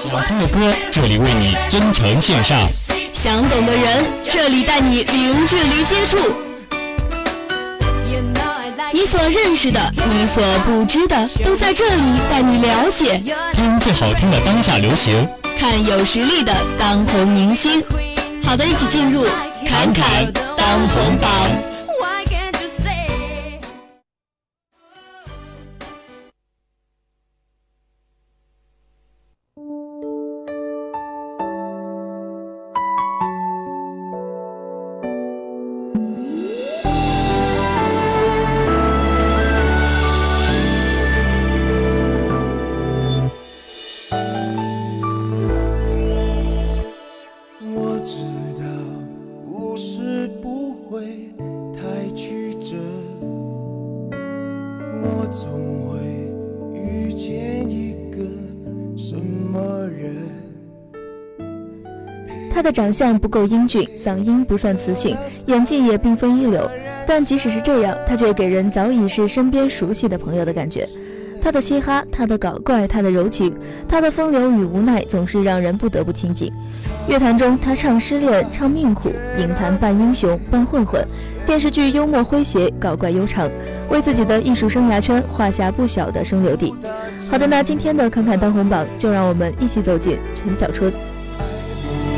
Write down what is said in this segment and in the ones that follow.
喜欢听的歌，这里为你真诚献上；想懂的人，这里带你零距离接触。你所认识的，你所不知的，都在这里带你了解。听最好听的当下流行，看有实力的当红明星。好的，一起进入。侃侃当红榜。他的长相不够英俊，嗓音不算磁性，演技也并非一流。但即使是这样，他却给人早已是身边熟悉的朋友的感觉。他的嘻哈，他的搞怪，他的柔情，他的风流与无奈，总是让人不得不亲近。乐坛中，他唱失恋，唱命苦；影坛扮英雄，扮混混。电视剧幽默诙谐，搞怪悠长，为自己的艺术生涯圈画下不小的生流地。好的，那今天的《侃侃当红榜》，就让我们一起走进陈小春。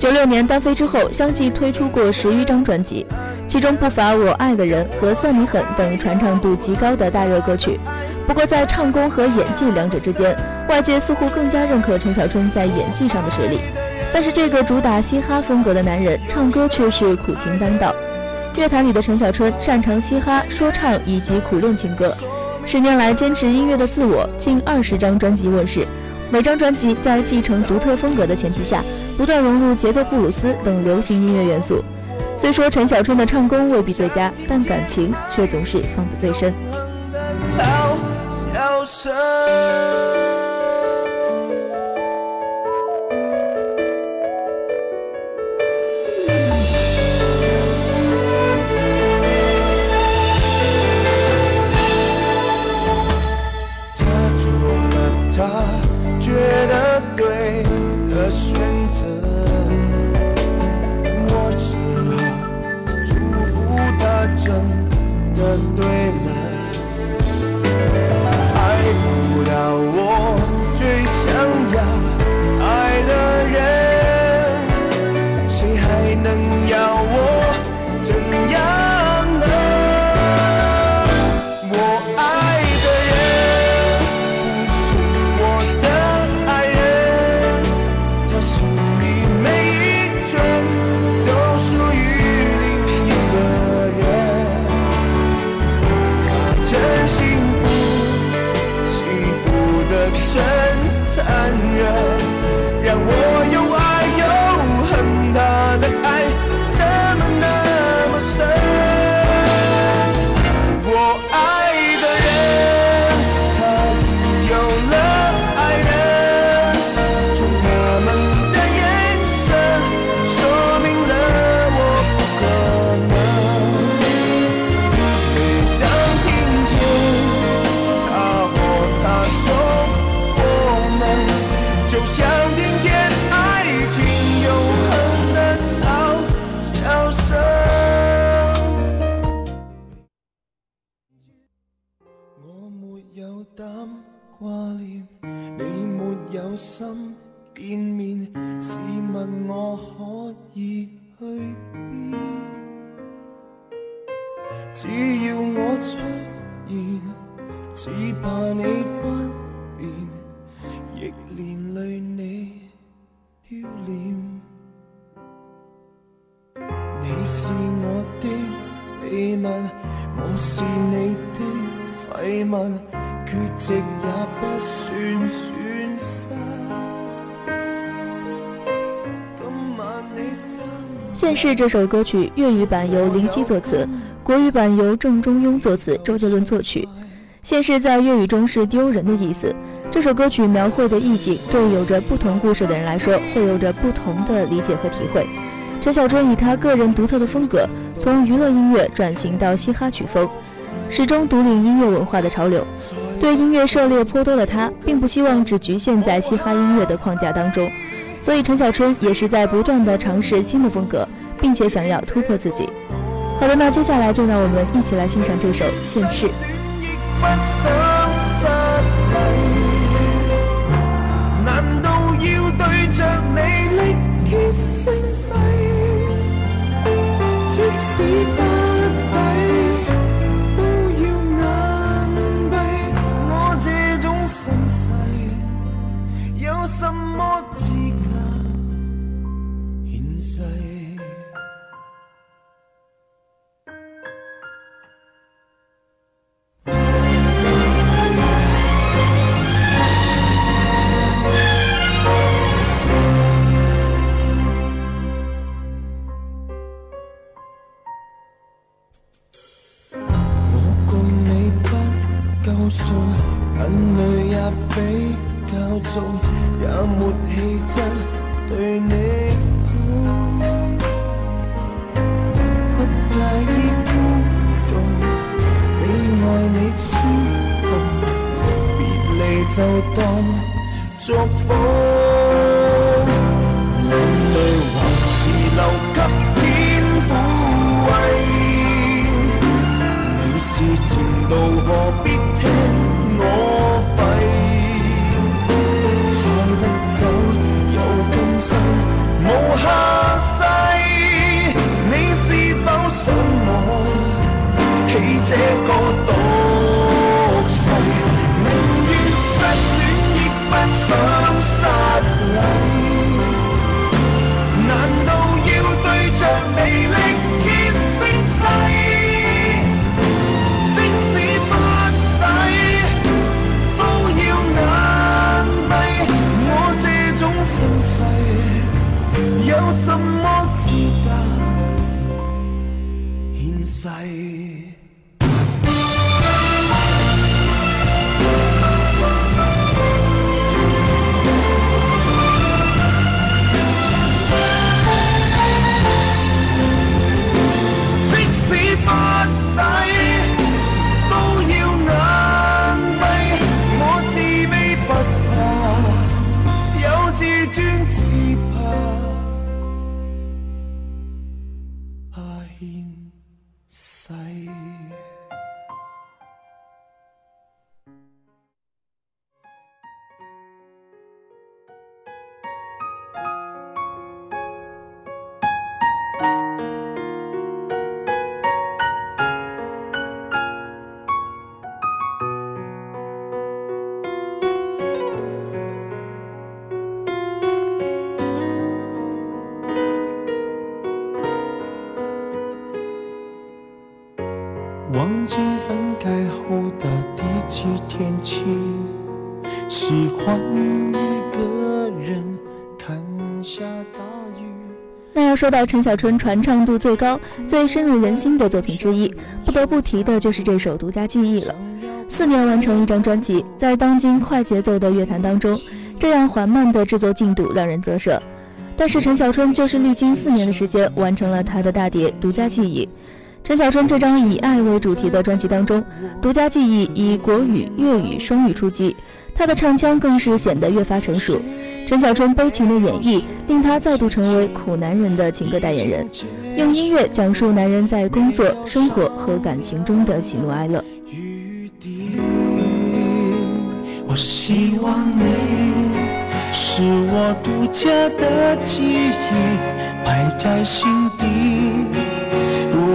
九六年单飞之后，相继推出过十余张专辑，其中不乏《我爱的人》和《算你狠》等传唱度极高的大热歌曲。不过，在唱功和演技两者之间，外界似乎更加认可陈小春在演技上的实力。但是，这个主打嘻哈风格的男人，唱歌却是苦情单当。乐坛里的陈小春擅长嘻哈说唱以及苦恋情歌，十年来坚持音乐的自我，近二十张专辑问世，每张专辑在继承独特风格的前提下。不断融入节奏布鲁斯等流行音乐元素。虽说陈小春的唱功未必最佳，但感情却总是放得最深。现世这首歌曲粤语版由林夕作词，国语版由郑中庸作词，周杰伦作曲。现世在粤语中是丢人的意思。这首歌曲描绘的意境，对有着不同故事的人来说，会有着不同的理解和体会。陈小春以他个人独特的风格，从娱乐音乐转型到嘻哈曲风，始终独领音乐文化的潮流。对音乐涉猎颇多的他，并不希望只局限在嘻哈音乐的框架当中，所以陈小春也是在不断的尝试新的风格，并且想要突破自己。好的，那接下来就让我们一起来欣赏这首《现世》。就当作谎，眼泪还是留给天抚慰。你是情奴，何必？忘记分开后的第几天起，喜欢一个人看下大雨。那要说到陈小春传唱度最高、最深入人心的作品之一，不得不提的就是这首《独家记忆》了。四年完成一张专辑，在当今快节奏的乐坛当中，这样缓慢的制作进度让人咋舌。但是陈小春就是历经四年的时间，完成了他的大碟《独家记忆》。陈小春这张以爱为主题的专辑当中，独家记忆以国语、粤语双语出击，他的唱腔更是显得越发成熟。陈小春悲情的演绎令他再度成为苦男人的情歌代言人，用音乐讲述男人在工作、生活和感情中的喜怒哀乐。我希望你是我独家的记忆，埋在心底。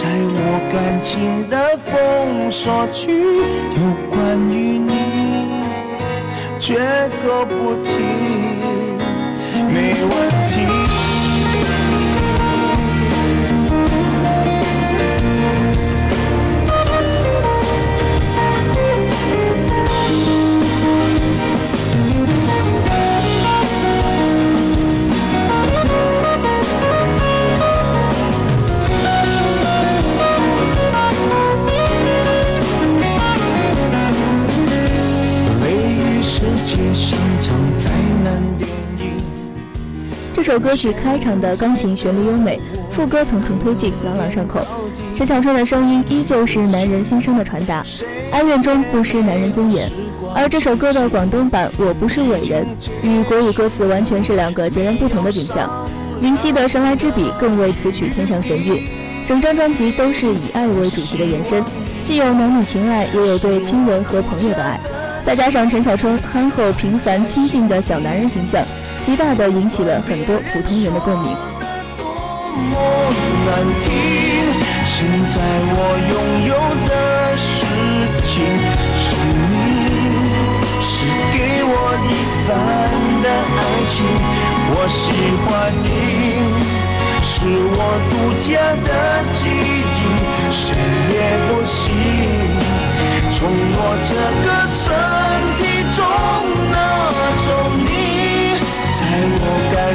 在我感情的封锁区，有关于你绝口不提。没问这首歌曲开场的钢琴旋律优美，副歌层层推进，朗朗上口。陈小春的声音依旧是男人心声的传达，哀怨中不失男人尊严。而这首歌的广东版《我不是伟人》与国语歌词完全是两个截然不同的景象。林夕的神来之笔更为此曲添上神韵。整张专辑都是以爱为主题的延伸，既有男女情爱，也有对亲人和朋友的爱，再加上陈小春憨厚平凡、亲近的小男人形象。极大的引起了很多普通人的共鸣多么难听现在我拥有的事情是你是给我一半的爱情我喜欢你是我独家的记忆谁也不行从我这个身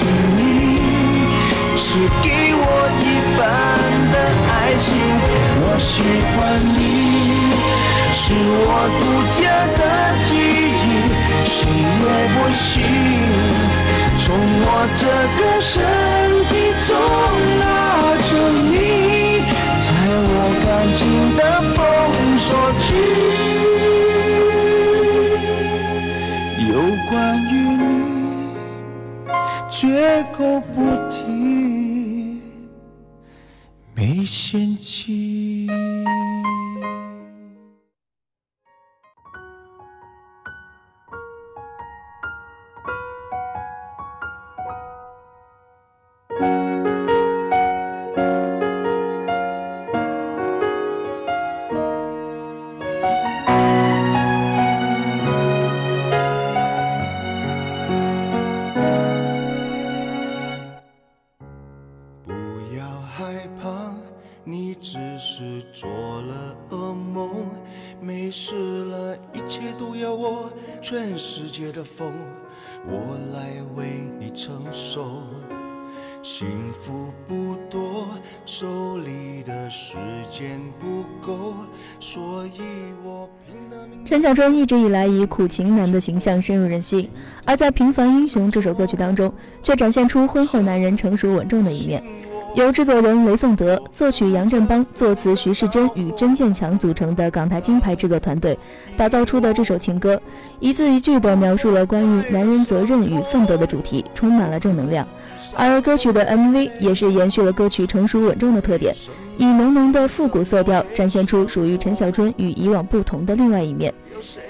是你，是给我一半的爱情。我喜欢你，是我独家的记忆，谁也不行，从我这个身体中。幸福不不多，手里的时间够，所以我拼了陈小春一直以来以苦情男的形象深入人心，而在《平凡英雄》这首歌曲当中，却展现出婚后男人成熟稳重的一面。由制作人雷颂德、作曲杨振邦、作词徐世珍与甄建强组成的港台金牌制作团队打造出的这首情歌，一字一句地描述了关于男人责任与奋斗的主题，充满了正能量。而歌曲的 MV 也是延续了歌曲成熟稳重的特点，以浓浓的复古色调展现出属于陈小春与以往不同的另外一面，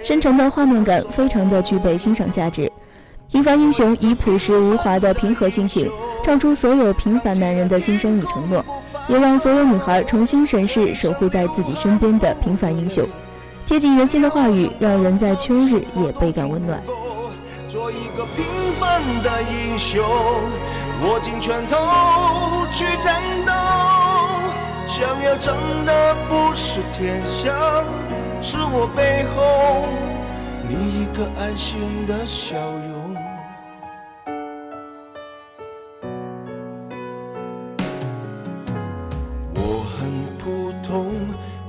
深沉的画面感非常的具备欣赏价值。平凡英雄以朴实无华的平和心情，唱出所有平凡男人的心声与承诺，也让所有女孩重新审视守护在自己身边的平凡英雄。贴近人心的话语，让人在秋日也倍感温暖。握紧拳头去战斗，想要争的不是天下，是我背后你一个安心的笑容。我很普通，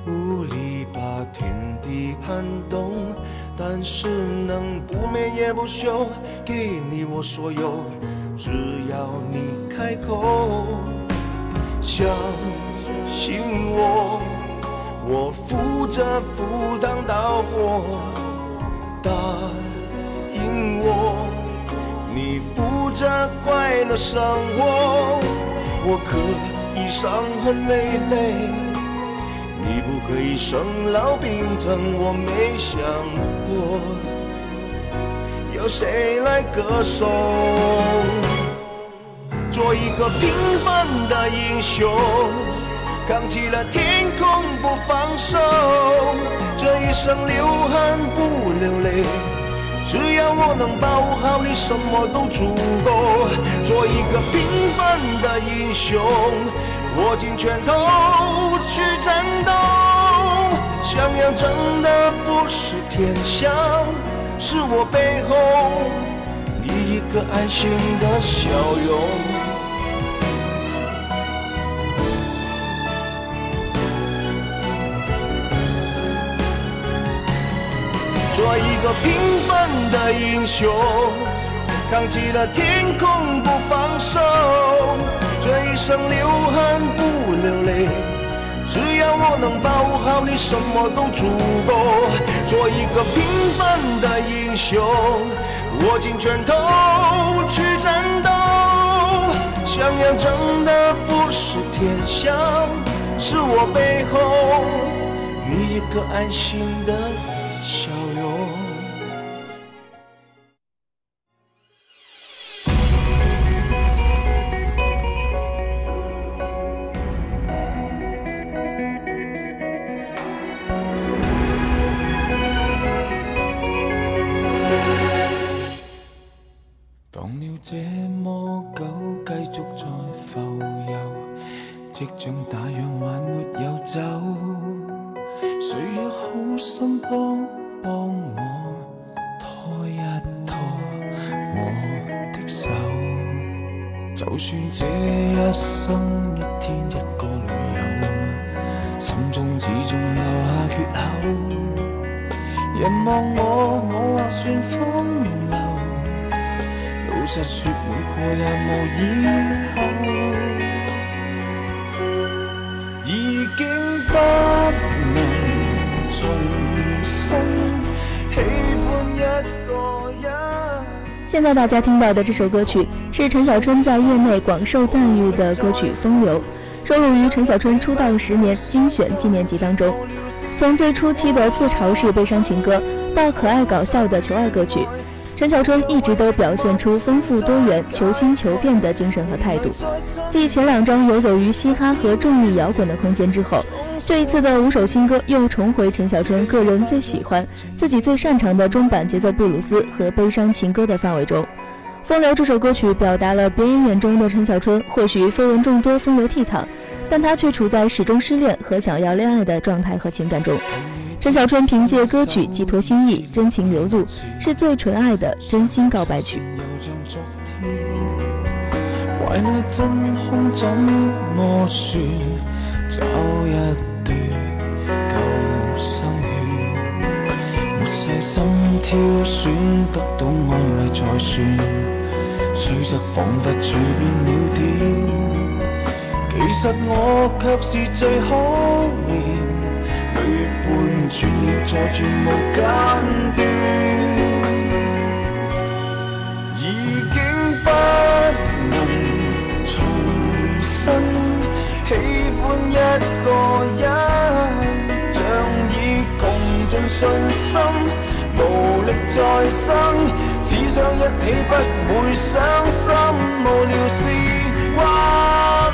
无力把天地撼动，但是能不眠也不休，给你我所有。只要你开口，相信我，我负责赴汤蹈火。答应我，你负责快乐生活。我可以伤痕累累，你不可以生老病疼。我没想过，有谁来歌颂？做一个平凡的英雄，扛起了天空不放手。这一生流汗不流泪，只要我能保护好你，什么都足够。做一个平凡的英雄，握紧拳头去战斗。想要争的不是天象，是我背后。一个安心的笑容。做一个平凡的英雄，扛起了天空不放手。这一生流汗不流泪，只要我能保护好你，什么都足够。做一个平凡的英雄。握紧拳头去战斗，想要争的不是天下，是我背后你一个安心的。现在大家听到的这首歌曲是陈小春在业内广受赞誉的歌曲《风流》，收录于陈小春出道十年精选纪念集当中。从最初期的自嘲式悲伤情歌，到可爱搞笑的求爱歌曲，陈小春一直都表现出丰富多元、求新求变的精神和态度。继前两张游走于嘻哈和重力摇滚的空间之后，这一次的五首新歌又重回陈小春个人最喜欢、自己最擅长的中版节奏布鲁斯和悲伤情歌的范围中。《风流》这首歌曲表达了别人眼中的陈小春，或许绯闻众多、风流倜傥。但他却处在始终失恋和想要恋爱的状态和情感中。陈小春凭借歌曲寄托心意，真情流露，是最纯爱的真心告白曲。其实我却是最可怜，旅伴转了座，全无间断，已经不能重新喜欢一个人，像已穷尽信心，无力再生，只想一起不会伤心，无聊是弯。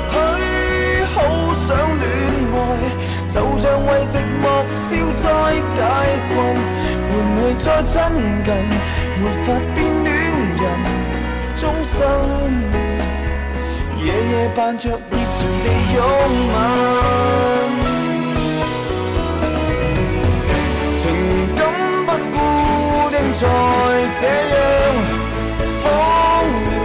寂寞消在解困，伴侣再亲近，没法变恋人，终生夜夜扮着热情地拥吻，情感不固定在这样疯。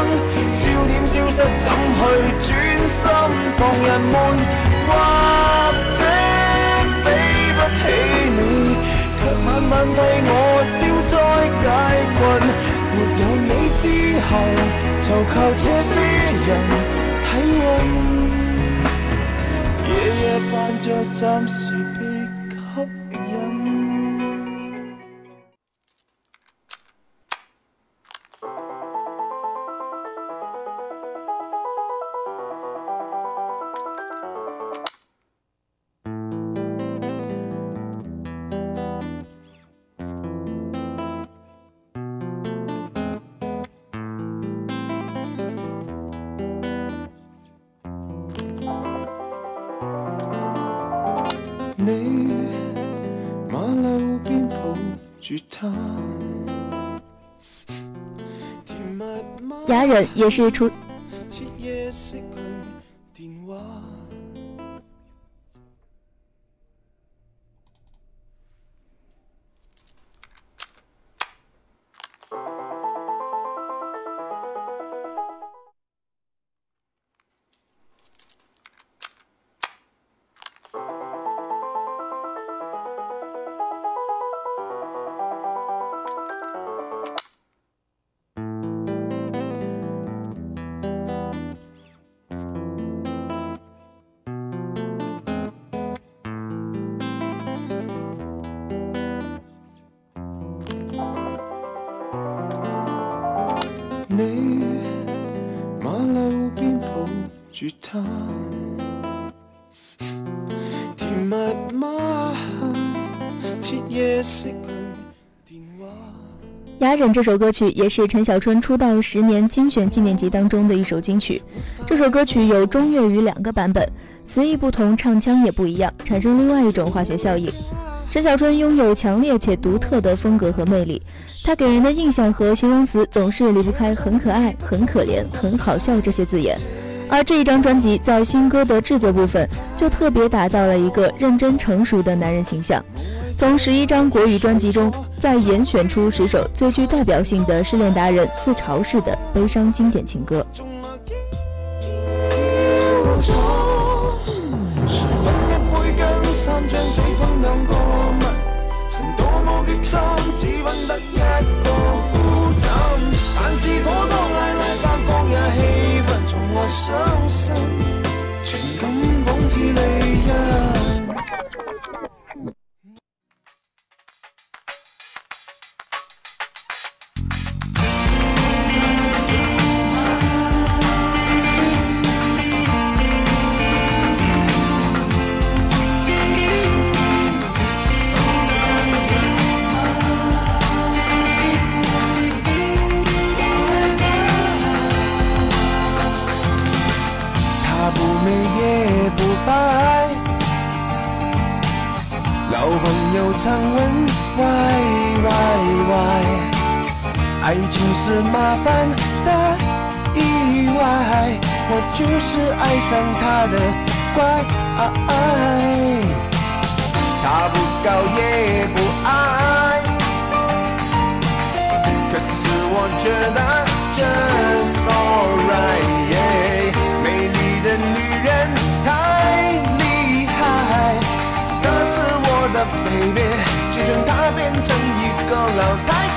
焦点消失，怎去专心旁人们或者比不起你，却慢慢替我消灾解困。没有你之后，就靠这些人体温，夜夜扮着暂时。也是出。这首歌曲也是陈小春出道十年精选纪念集当中的一首金曲。这首歌曲有中粤语两个版本，词意不同，唱腔也不一样，产生另外一种化学效应。陈小春拥有强烈且独特的风格和魅力，他给人的印象和形容词总是离不开“很可爱”“很可怜”“很好笑”这些字眼。而这一张专辑在新歌的制作部分，就特别打造了一个认真成熟的男人形象。从十一张国语专辑中，再严选出十首最具代表性的失恋达人自嘲式的悲伤经典情歌。是麻烦的意外，我就是爱上她的怪。她不高也不矮，可是我觉得这 so right。美丽的女人太厉害，她是我的 baby，就算她变成一个老太。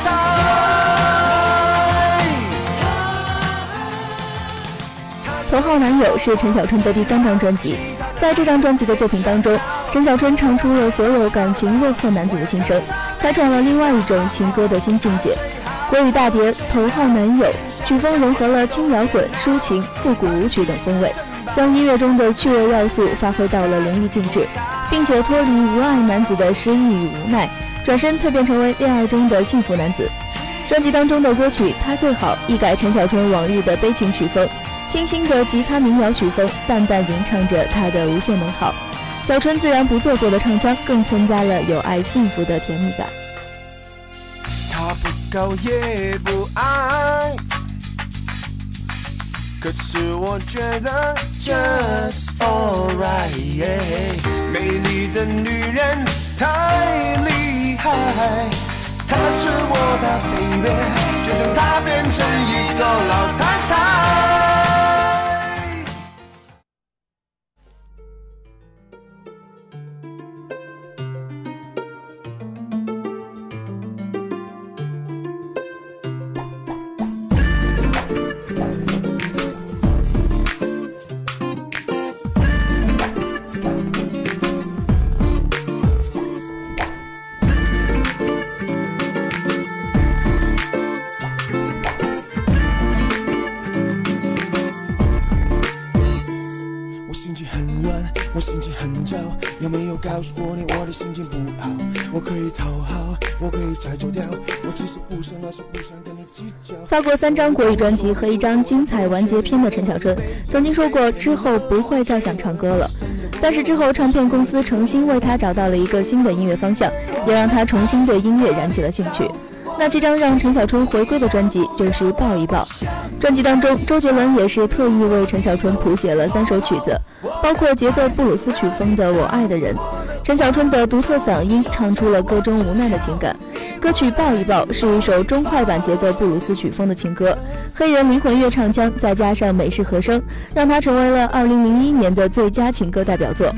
头号男友是陈小春的第三张专辑，在这张专辑的作品当中，陈小春唱出了所有感情落魄男子的心声，开创了另外一种情歌的新境界。国语大碟《头号男友》曲风融合了轻摇滚、抒情、复古舞曲等风味，将音乐中的趣味要素发挥到了淋漓尽致，并且脱离无爱男子的失意与无奈，转身蜕变成为恋爱中的幸福男子。专辑当中的歌曲《他最好》一改陈小春往日的悲情曲风。清新的吉他民谣曲风，淡淡吟唱着他的无限美好。小春自然不做作的唱腔，更添加了有爱幸福的甜蜜感。他不高也不矮，可是我觉得 just alright。美丽的女人太厉害，她是我的 baby，就算她变成一个老太太。我心情很乱，我心情很糟，有没有告诉过你我的心情不好？我可以讨好，我可以再走掉。发过三张国语专辑和一张精彩完结篇的陈小春，曾经说过之后不会再想唱歌了。但是之后唱片公司重新为他找到了一个新的音乐方向，也让他重新对音乐燃起了兴趣。那这张让陈小春回归的专辑就是《抱一抱》。专辑当中，周杰伦也是特意为陈小春谱写了三首曲子，包括节奏布鲁斯曲风的《我爱的人》，陈小春的独特嗓音唱出了歌中无奈的情感。歌曲《抱一抱》是一首中快板节奏布鲁斯曲风的情歌，黑人灵魂乐唱腔再加上美式和声，让它成为了2001年的最佳情歌代表作。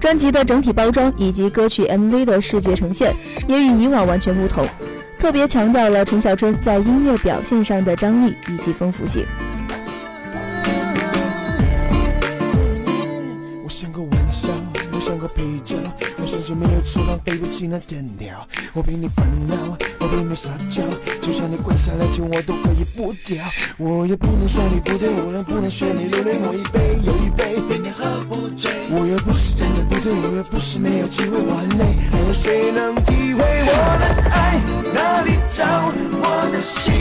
专辑的整体包装以及歌曲 MV 的视觉呈现也与以往完全不同，特别强调了陈小春在音乐表现上的张力以及丰富性。啤酒，我甚至没有翅膀飞不起那天鸟，我比你烦恼，我比你撒娇，就像你跪下来求我都可以不掉。我也不能说你不对，我也不能学你流泪。我一杯又一杯，偏偏喝不醉。我又不是真的不对，我又不是没有机会，我很累，有谁能体会？我的爱哪里找？我的心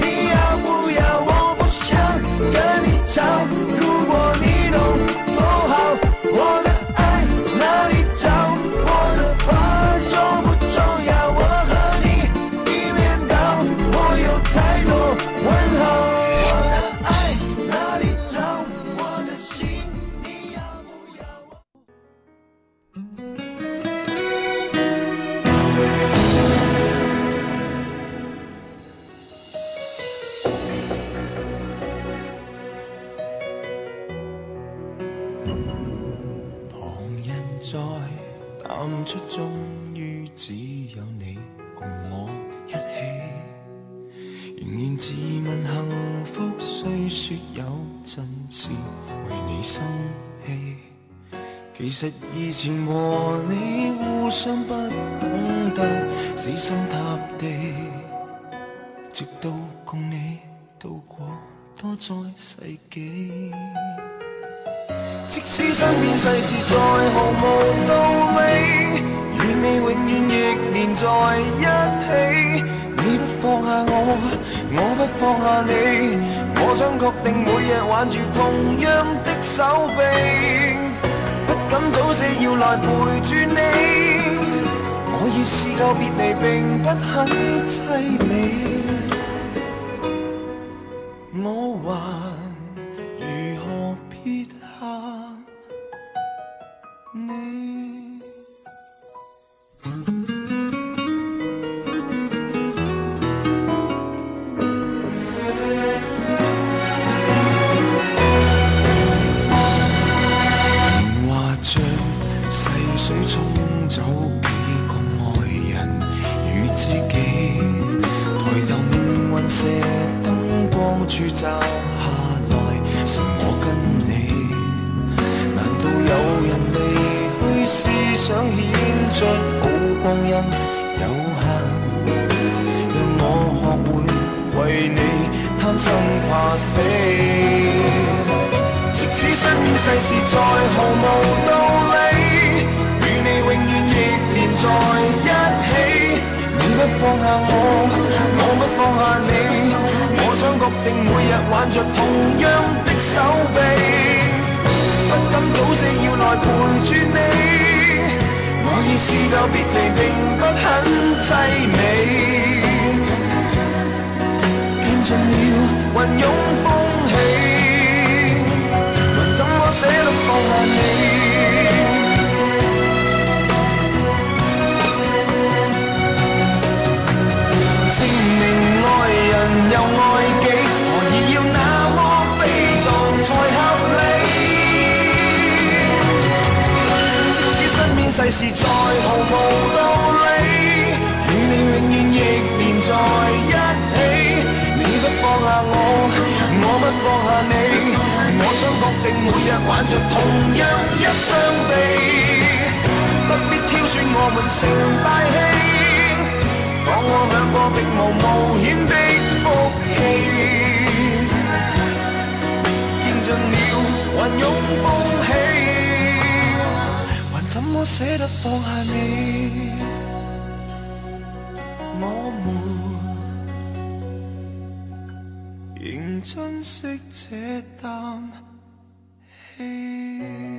你要不要？我不想跟你吵，如果。以前和你互相不懂得死心塌地，直到共你渡过多灾世纪。即使身边世事再毫无道理，与你永远亦连在一起。你不放下我，我不放下你。我想确定每日挽住同样的手臂。不敢早死，要来陪住你。我已试告别离，并不很凄美。处找下来？是我跟你。难道有人离去是想显出好光阴有限？让我学会为你贪生怕死。即使身世事再毫无道理，与你永远亦连在一起。你不放下我，我不放下你。确定每日挽着同样的手臂，不敢早死要来陪住你，我已试够别离，并不很凄美，见尽了云涌风起，还怎么舍得放下你？是再毫无道理，与你永远亦连在一起。你不放下我，我不放下你。我想确定每日挽着同样一双臂，不必挑选我们成败气。当我两个并无冒险的福气，见尽了云涌风起。怎么舍得放下你？我们仍珍惜这啖气。